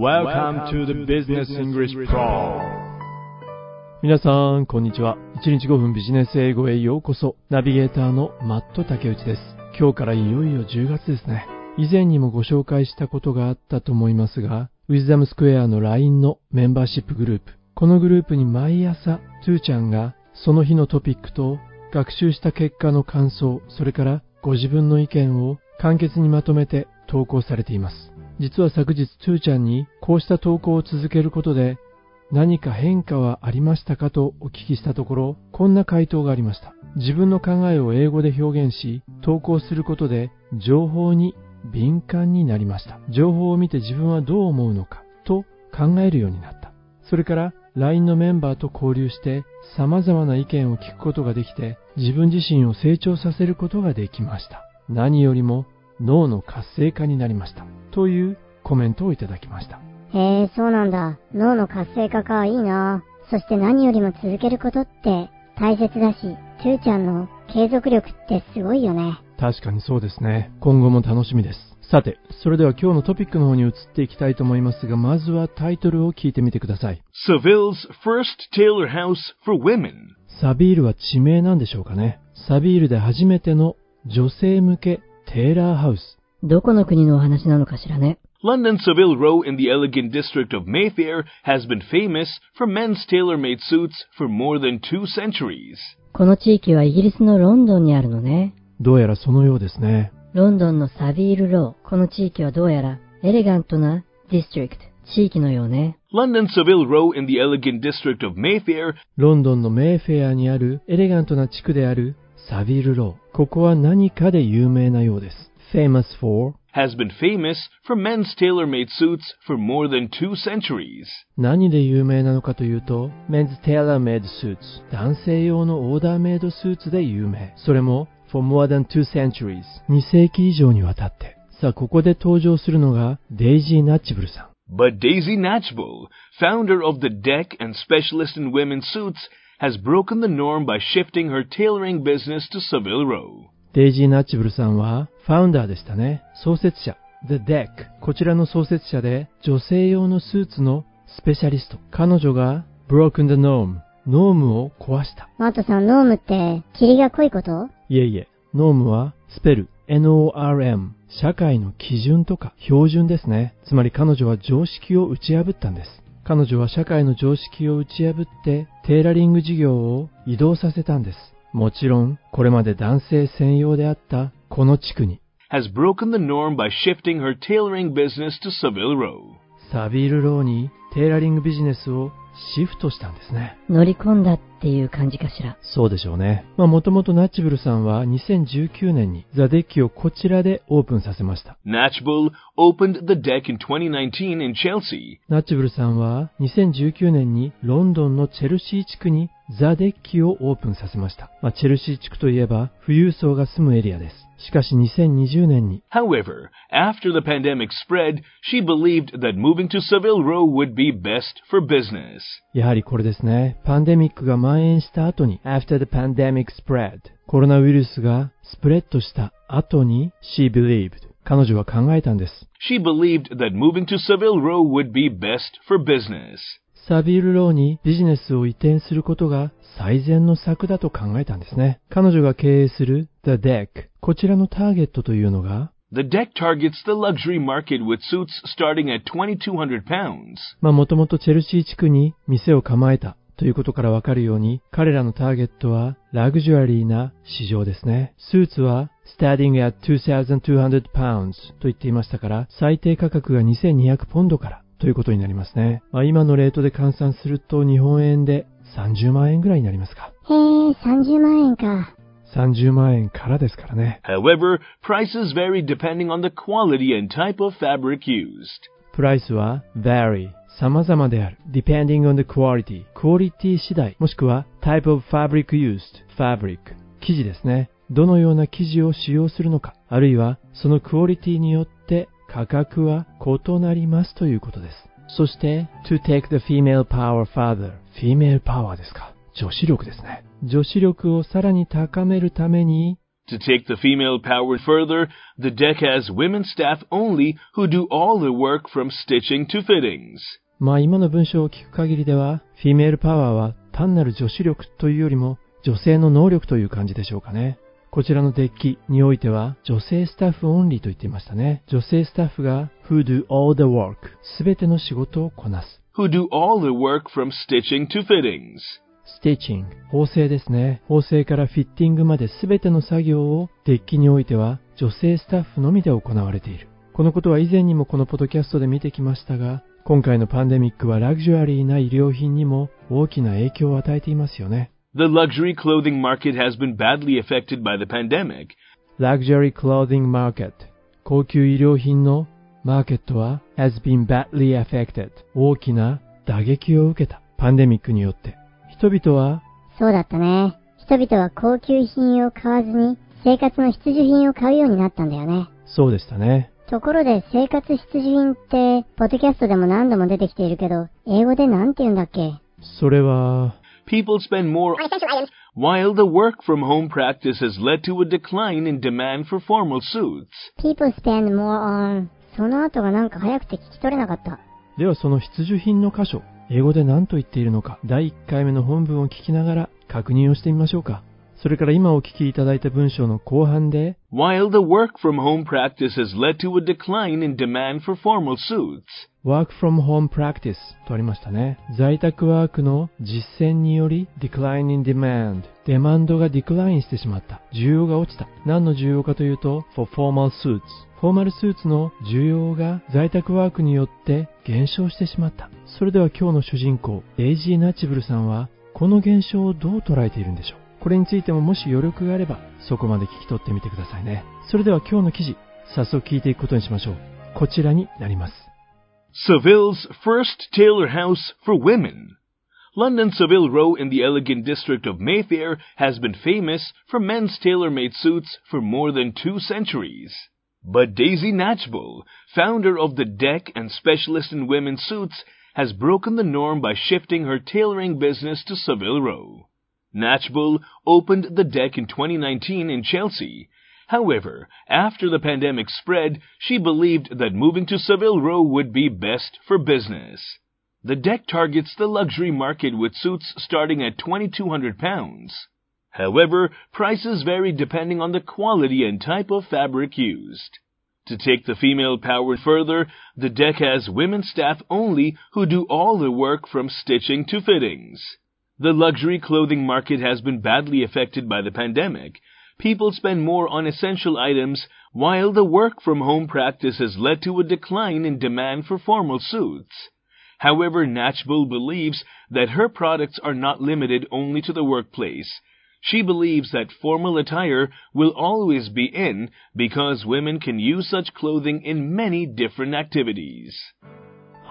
Welcome to the Business English Pro 皆さん、こんにちは。1日5分ビジネス英語へようこそ。ナビゲーターのマット竹内です。今日からいよいよ10月ですね。以前にもご紹介したことがあったと思いますが、ウィズダムスクエアの LINE のメンバーシップグループ。このグループに毎朝、トゥーちゃんがその日のトピックと学習した結果の感想、それからご自分の意見を簡潔にまとめて投稿されています。実は昨日トゥーちゃんにこうした投稿を続けることで何か変化はありましたかとお聞きしたところ、こんな回答がありました。自分の考えを英語で表現し、投稿することで情報に敏感になりました。情報を見て自分はどう思うのかと考えるようになった。それから LINE のメンバーと交流して様々な意見を聞くことができて自分自身を成長させることができました。何よりも脳の活性化になりました。というコメントをいただきました。へえ、そうなんだ。脳の活性化か、いいな。そして何よりも続けることって大切だし、トゥーちゃんの継続力ってすごいよね。確かにそうですね。今後も楽しみです。さて、それでは今日のトピックの方に移っていきたいと思いますが、まずはタイトルを聞いてみてください。Seville's first tailor house for women サビールは地名なんでしょうかね。サビールで初めての女性向けテーラーハウス。どこの国のお話なのかしらね。London's Savile Row in the elegant district of Mayfair has been famous for men's tailor-made suits for more than two centuries. この地域はイギリスのロンドンにあるのね。どうやらそのようですね。ロンドンのサビールロー。この地域はどうやらエレガントなディストリクト。地域のようね。London's Savile Row in the elegant district of Mayfair ロンドンのメイフェアにあるエレガントな地区であるサビールロー。ここは何かで有名なようです。famous for has been famous for men's tailor-made suits for more than two centuries. 何で有名なのかというと、men's tailor-made suits 男性用のオーダーメイドスーツで有名。それも for more than two centuries 2世紀以上にわたって。さあ、ここで登場するのがデイジー・ナッチブルさん。But Daisy Natchbull, founder of the deck and specialist in women's suits, has broken the norm by shifting her tailoring business to Savile Row. デイジー・ナッチブルさんは、 founder でしたね。創設者。The Deck。こちらの創設者で、女性用のスーツのスペシャリスト。彼女が、broken the norm。 norm を壊した。マートさん、 norm って、霧が濃いこと？いえいえ、 norm は、スペル、NORM。社会の基準とか標準ですね。つまり彼女は常識を打ち破ったんです。彼女は社会の常識を打ち破って、 tailoring 事業を移動させたんです。もちろん、これまで男性専用であったこの地区に、has broken the norm by shifting her tailoring business to Savile Row. サビールローにテーラリングビジネスをシフトしたんですね。乗り込んだっていう感じかしら。そうでしょうね。まあもともとナッチブルさんは2019年にザ・デッキをこちらでオープンさせました。Natchbull opened the deck in 2019 in Chelsea. ナッチブルさんは2019年にロンドンのチェルシー地区にザ・デッキをオープンさせました。まあチェルシー地区といえば富裕層が住むエリアです。しかし2020年に However, after the pandemic spread, she believed that moving to Savile Row would be best for business. やはりこれですね。パンデミックが蔓延した後に After the pandemic spread コロナウイルスがスプレッドした後に She believed 彼女は考えたんです。She believed that moving to Savile Row would be best for business. サビールローにビジネスを移転することが最善の策だと考えたんですね。彼女が経営する The Deck、こちらのターゲットというのが？The deck targets the luxury market with suits starting at 2200 pounds. まあもともとチェルシー地区に店を構えたということからわかるように、彼らのターゲットはラグジュアリーな市場ですね。スーツは starting at 2200 pounds と言っていましたから、最低価格が2200ポンドからということになりますね。まあ、今のレートで換算すると日本円で30万円ぐらいになりますか。へえ、30万円か。30万円からですからね。However, prices vary depending on the quality and type of fabric used. プライスは vary 様々である depending on the quality クオリティ次第もしくは type of fabric used fabric 生地ですねどのような生地を使用するのかあるいはそのクオリティによって価格は異なりますということですそして to take the female power further female power ですか女子力ですね。女子力をさらに高めるために To take the female power further, the deck has women staff only who do all the work from stitching to fittings. まあ今の文章を聞く限りでは、 female power は単なる女子力というよりも女性の能力という感じでしょうかね。こちらのデッキにおいては女性スタッフオンリーと言っていましたね。女性スタッフが who do all the work すべての仕事をこなす。Who do all the work from stitching to fittings? スティッチング、縫製ですね。縫製からフィッティングまで全ての作業をデッキにおいては女性スタッフのみで行われている。このことは以前にもこのポッドキャストで見てきましたが、今回のパンデミックはラグジュアリーな医療品にも大きな影響を与えていますよね。The luxury clothing market has been badly affected by the pandemic. Luxury Clothing Market 高級医療品のマーケットは has been badly affected 大きな打撃を受けたパンデミックによって人々はそうだったね。人々は高級品を買わずに生活の必需品を買うようになったんだよね。そうでしたねところで生活必需品って、ポッドキャストでも何度も出てきているけど、英語でなんて言うんだっけ？それは People spend more while the work from home practice has led to a decline in demand for formal suits. ?people spend more on その後がなんか早くて聞き取れなかった。ではその必需品の箇所英語で何と言っているのか第1回目の本文を聞きながら確認をしてみましょうかそれから今お聞きいただいた文章の後半で While the work from home practice has led to a decline in demand for formal suits. work from home practice とありましたね。在宅ワークの実践により decline in demand デマンドがディクラインしてしまった。需要が落ちた。何の需要かというと for formal suits フォーマルスーツの需要が在宅ワークによって減少してしまった。それでは今日の主人公、デイジー・ナチブルさんはこの現象をどう捉えているんでしょう？これについてももし余力があればそこまで聞き取ってみてくださいね。それでは今日の記事、早速聞いていくことにしましょう。こちらになります。 Seville's first tailor house for women. London Seville Row in the elegant district of Mayfair has been famous for men's tailor-made suits for more than two centuries. But Daisy Natchbull, founder of the Deck and specialist in women's suits, has broken the norm by shifting her tailoring business to Seville Row. Natchbull opened the Deck in 2019 in Chelsea. However, after the pandemic spread, she believed that moving to Seville Row would be best for business. The deck targets the luxury market with suits starting at £2,200. However, prices vary depending on the quality and type of fabric used. To take the female power further, the deck has women staff only who do all the work from stitching to fittings. The luxury clothing market has been badly affected by the pandemic. People spend more on essential items, while the work from home practice has led to a decline in demand for formal suits. However, Natchbull believes that her products are not limited only to the workplace. She believes that formal attire will always be in because women can use such clothing in many different activities.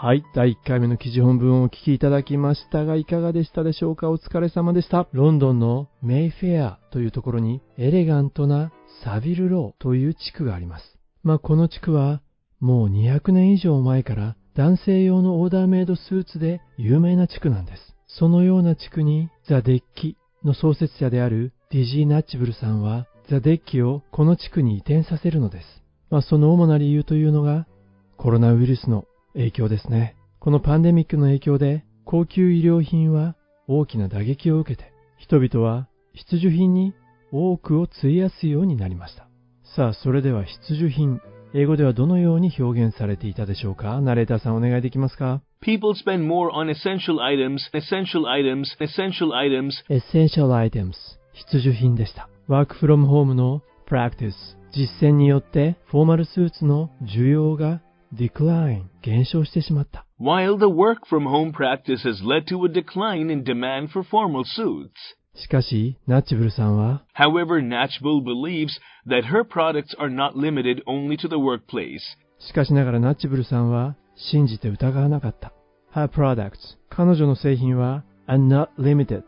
はい。第1回目の記事本文をお聞きいただきましたが、いかがでしたでしょうか？お疲れ様でした。ロンドンのメイフェアというところに、エレガントなサビルローという地区があります。まあ、この地区は、もう200年以上前から男性用のオーダーメイドスーツで有名な地区なんです。そのような地区に、ザ・デッキの創設者であるディジー・ナッチブルさんは、ザ・デッキをこの地区に移転させるのです。まあ、その主な理由というのが、コロナウイルスの影響ですね。このパンデミックの影響で高級医療品は大きな打撃を受けて人々は必需品に多くを費やすようになりました。さあ、それでは必需品。英語ではどのように表現されていたでしょうか？ナレーターさんお願いできますか？People spend more on essential items, essential items, essential items, Essential items 必需品でした。Work from home の practice 実践によってフォーマルスーツの需要が decline 減少してしまった。while the work from home practice has led to a decline in demand for formal suits. しかし、ナッチブルさんは However, Natchbull believes that her products are not limited only to the workplace. しかしながらナッチブルさんは信じて疑わなかった。Her products 彼女の製品は are not limited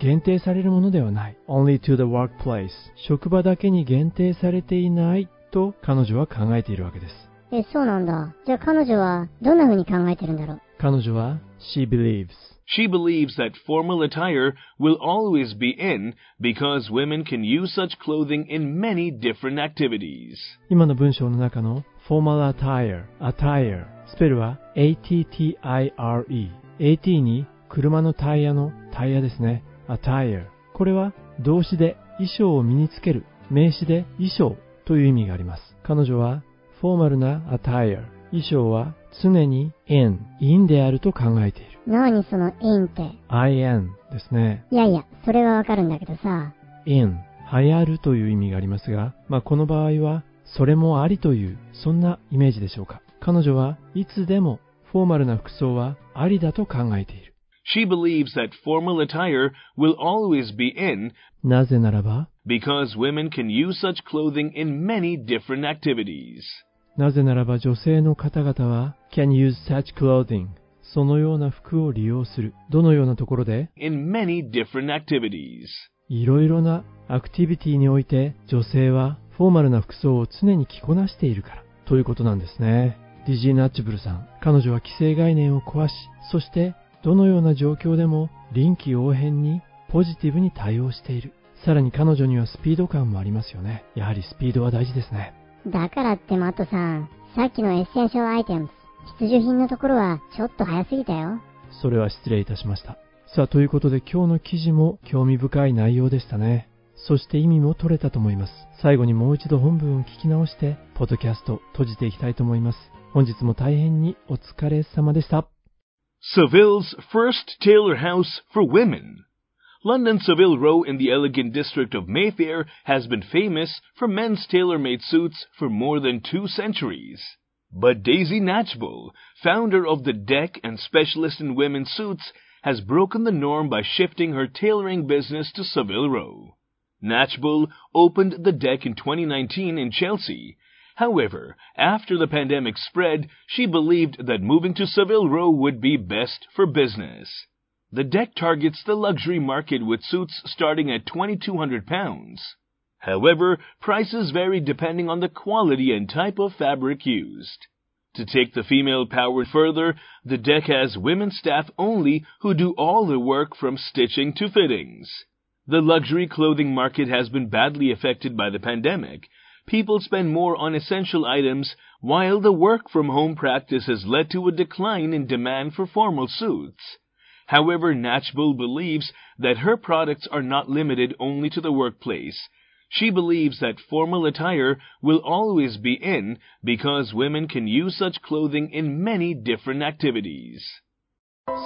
限定されるものではない。only to the workplace 職場だけに限定されていないと彼女は考えているわけです。え、そうなんだ。じゃあ彼女はどんな風に考えてるんだろう。彼女は She believes She believes that formal attire will always be in because women can use such clothing in many different activities. 今の文章の中の formal attire, attire スペルは A-T-T-I-R-E AT に車のタイヤのタイヤですね。attire これは動詞で衣装を身につける名詞で衣装という意味があります。彼女はフォーマルな attire 衣装は常に in, in であると考えている。何その in って？in ですね。いやいや、それはわかるんだけどさ。in 流行るという意味がありますが、まあ、この場合はそれもありというそんなイメージでしょうか彼女はいつでもフォーマルな服装はありだと考えている She believes that formal attire will always be in なぜならば because women can use such clothing in many different activities. なぜならば女性の方々は can use such clothing? そのような服を利用するどのようなところで？In many different activities. いろいろなアクティビティにおいて女性はフォーマルな服装を常に着こなしているからということなんですね。デイジー・ナッチブルさん、彼女は既成概念を壊し、そしてどのような状況でも臨機応変にポジティブに対応している。さらに彼女にはスピード感もありますよね。やはりスピードは大事ですね。だからってマットさん、さっきの essential items、必需品のところはちょっと早すぎたよ。それは失礼いたしました。さあ、ということで今日の記事も興味深い内容でしたね。そして意味も取れたと思います。最後にもう一度本文を聞き直して、ポッドキャスト閉じていきたいと思います。本日も大変にお疲れ様でした。Seville's first tailor house for women. London's Seville Row in the elegant district of Mayfair has been famous for men's tailor-made suits for more than two centuries. But Daisy Natchbull, founder of the Deck and specialist in women's suits, has broken the norm by shifting her tailoring business to Seville Row. Natchbull opened the Deck in 2019 in Chelsea. However, after the pandemic spread, she believed that moving to Seville Row would be best for business. The deck targets the luxury market with suits starting at £2,200. However, prices vary depending on the quality and type of fabric used. To take the female power further, the deck has women staff only who do all the work from stitching to fittings. The luxury clothing market has been badly affected by the pandemic. People spend more on essential items, while the work from home practice has led to a decline in demand for formal suits. However, Natchbull believes that her products are not limited only to the workplace. She believes that formal attire will always be in because women can use such clothing in many different activities.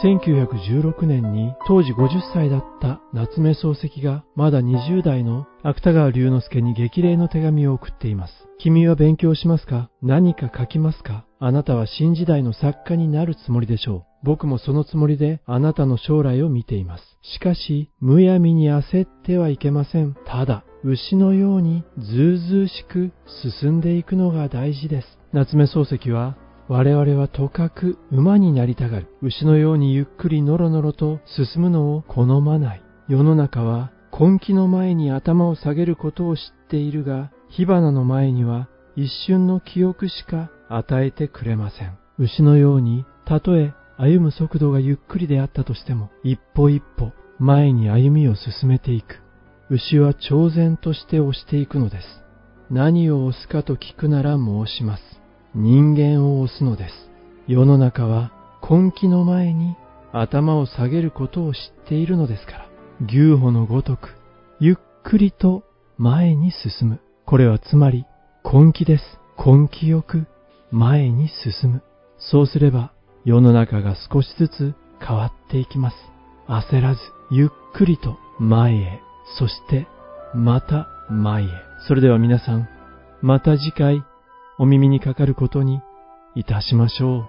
1916年に当時50歳だった夏目漱石がまだ20代の芥川龍之介に激励の手紙を送っています。君は勉強しますか？何か書きますか？あなたは新時代の作家になるつもりでしょう。僕もそのつもりであなたの将来を見ています。しかし、むやみに焦ってはいけません。ただ、牛のようにずうずうしく進んでいくのが大事です。夏目漱石は我々はとかく馬になりたがる。牛のようにゆっくりのろのろと進むのを好まない。世の中は根気の前に頭を下げることを知っているが、火花の前には一瞬の記憶しか与えてくれません。牛のように、たとえ歩む速度がゆっくりであったとしても、一歩一歩前に歩みを進めていく。牛は超然として押していくのです。何を押すかと聞くなら申します。人間を押すのです。世の中は根気の前に頭を下げることを知っているのですから、牛歩のごとく、ゆっくりと前に進む。これはつまり根気です。根気よく前に進む。そうすれば世の中が少しずつ変わっていきます。焦らず、ゆっくりと前へ、そしてまた前へ。それでは皆さん、また次回お耳にかかることにいたしましょう。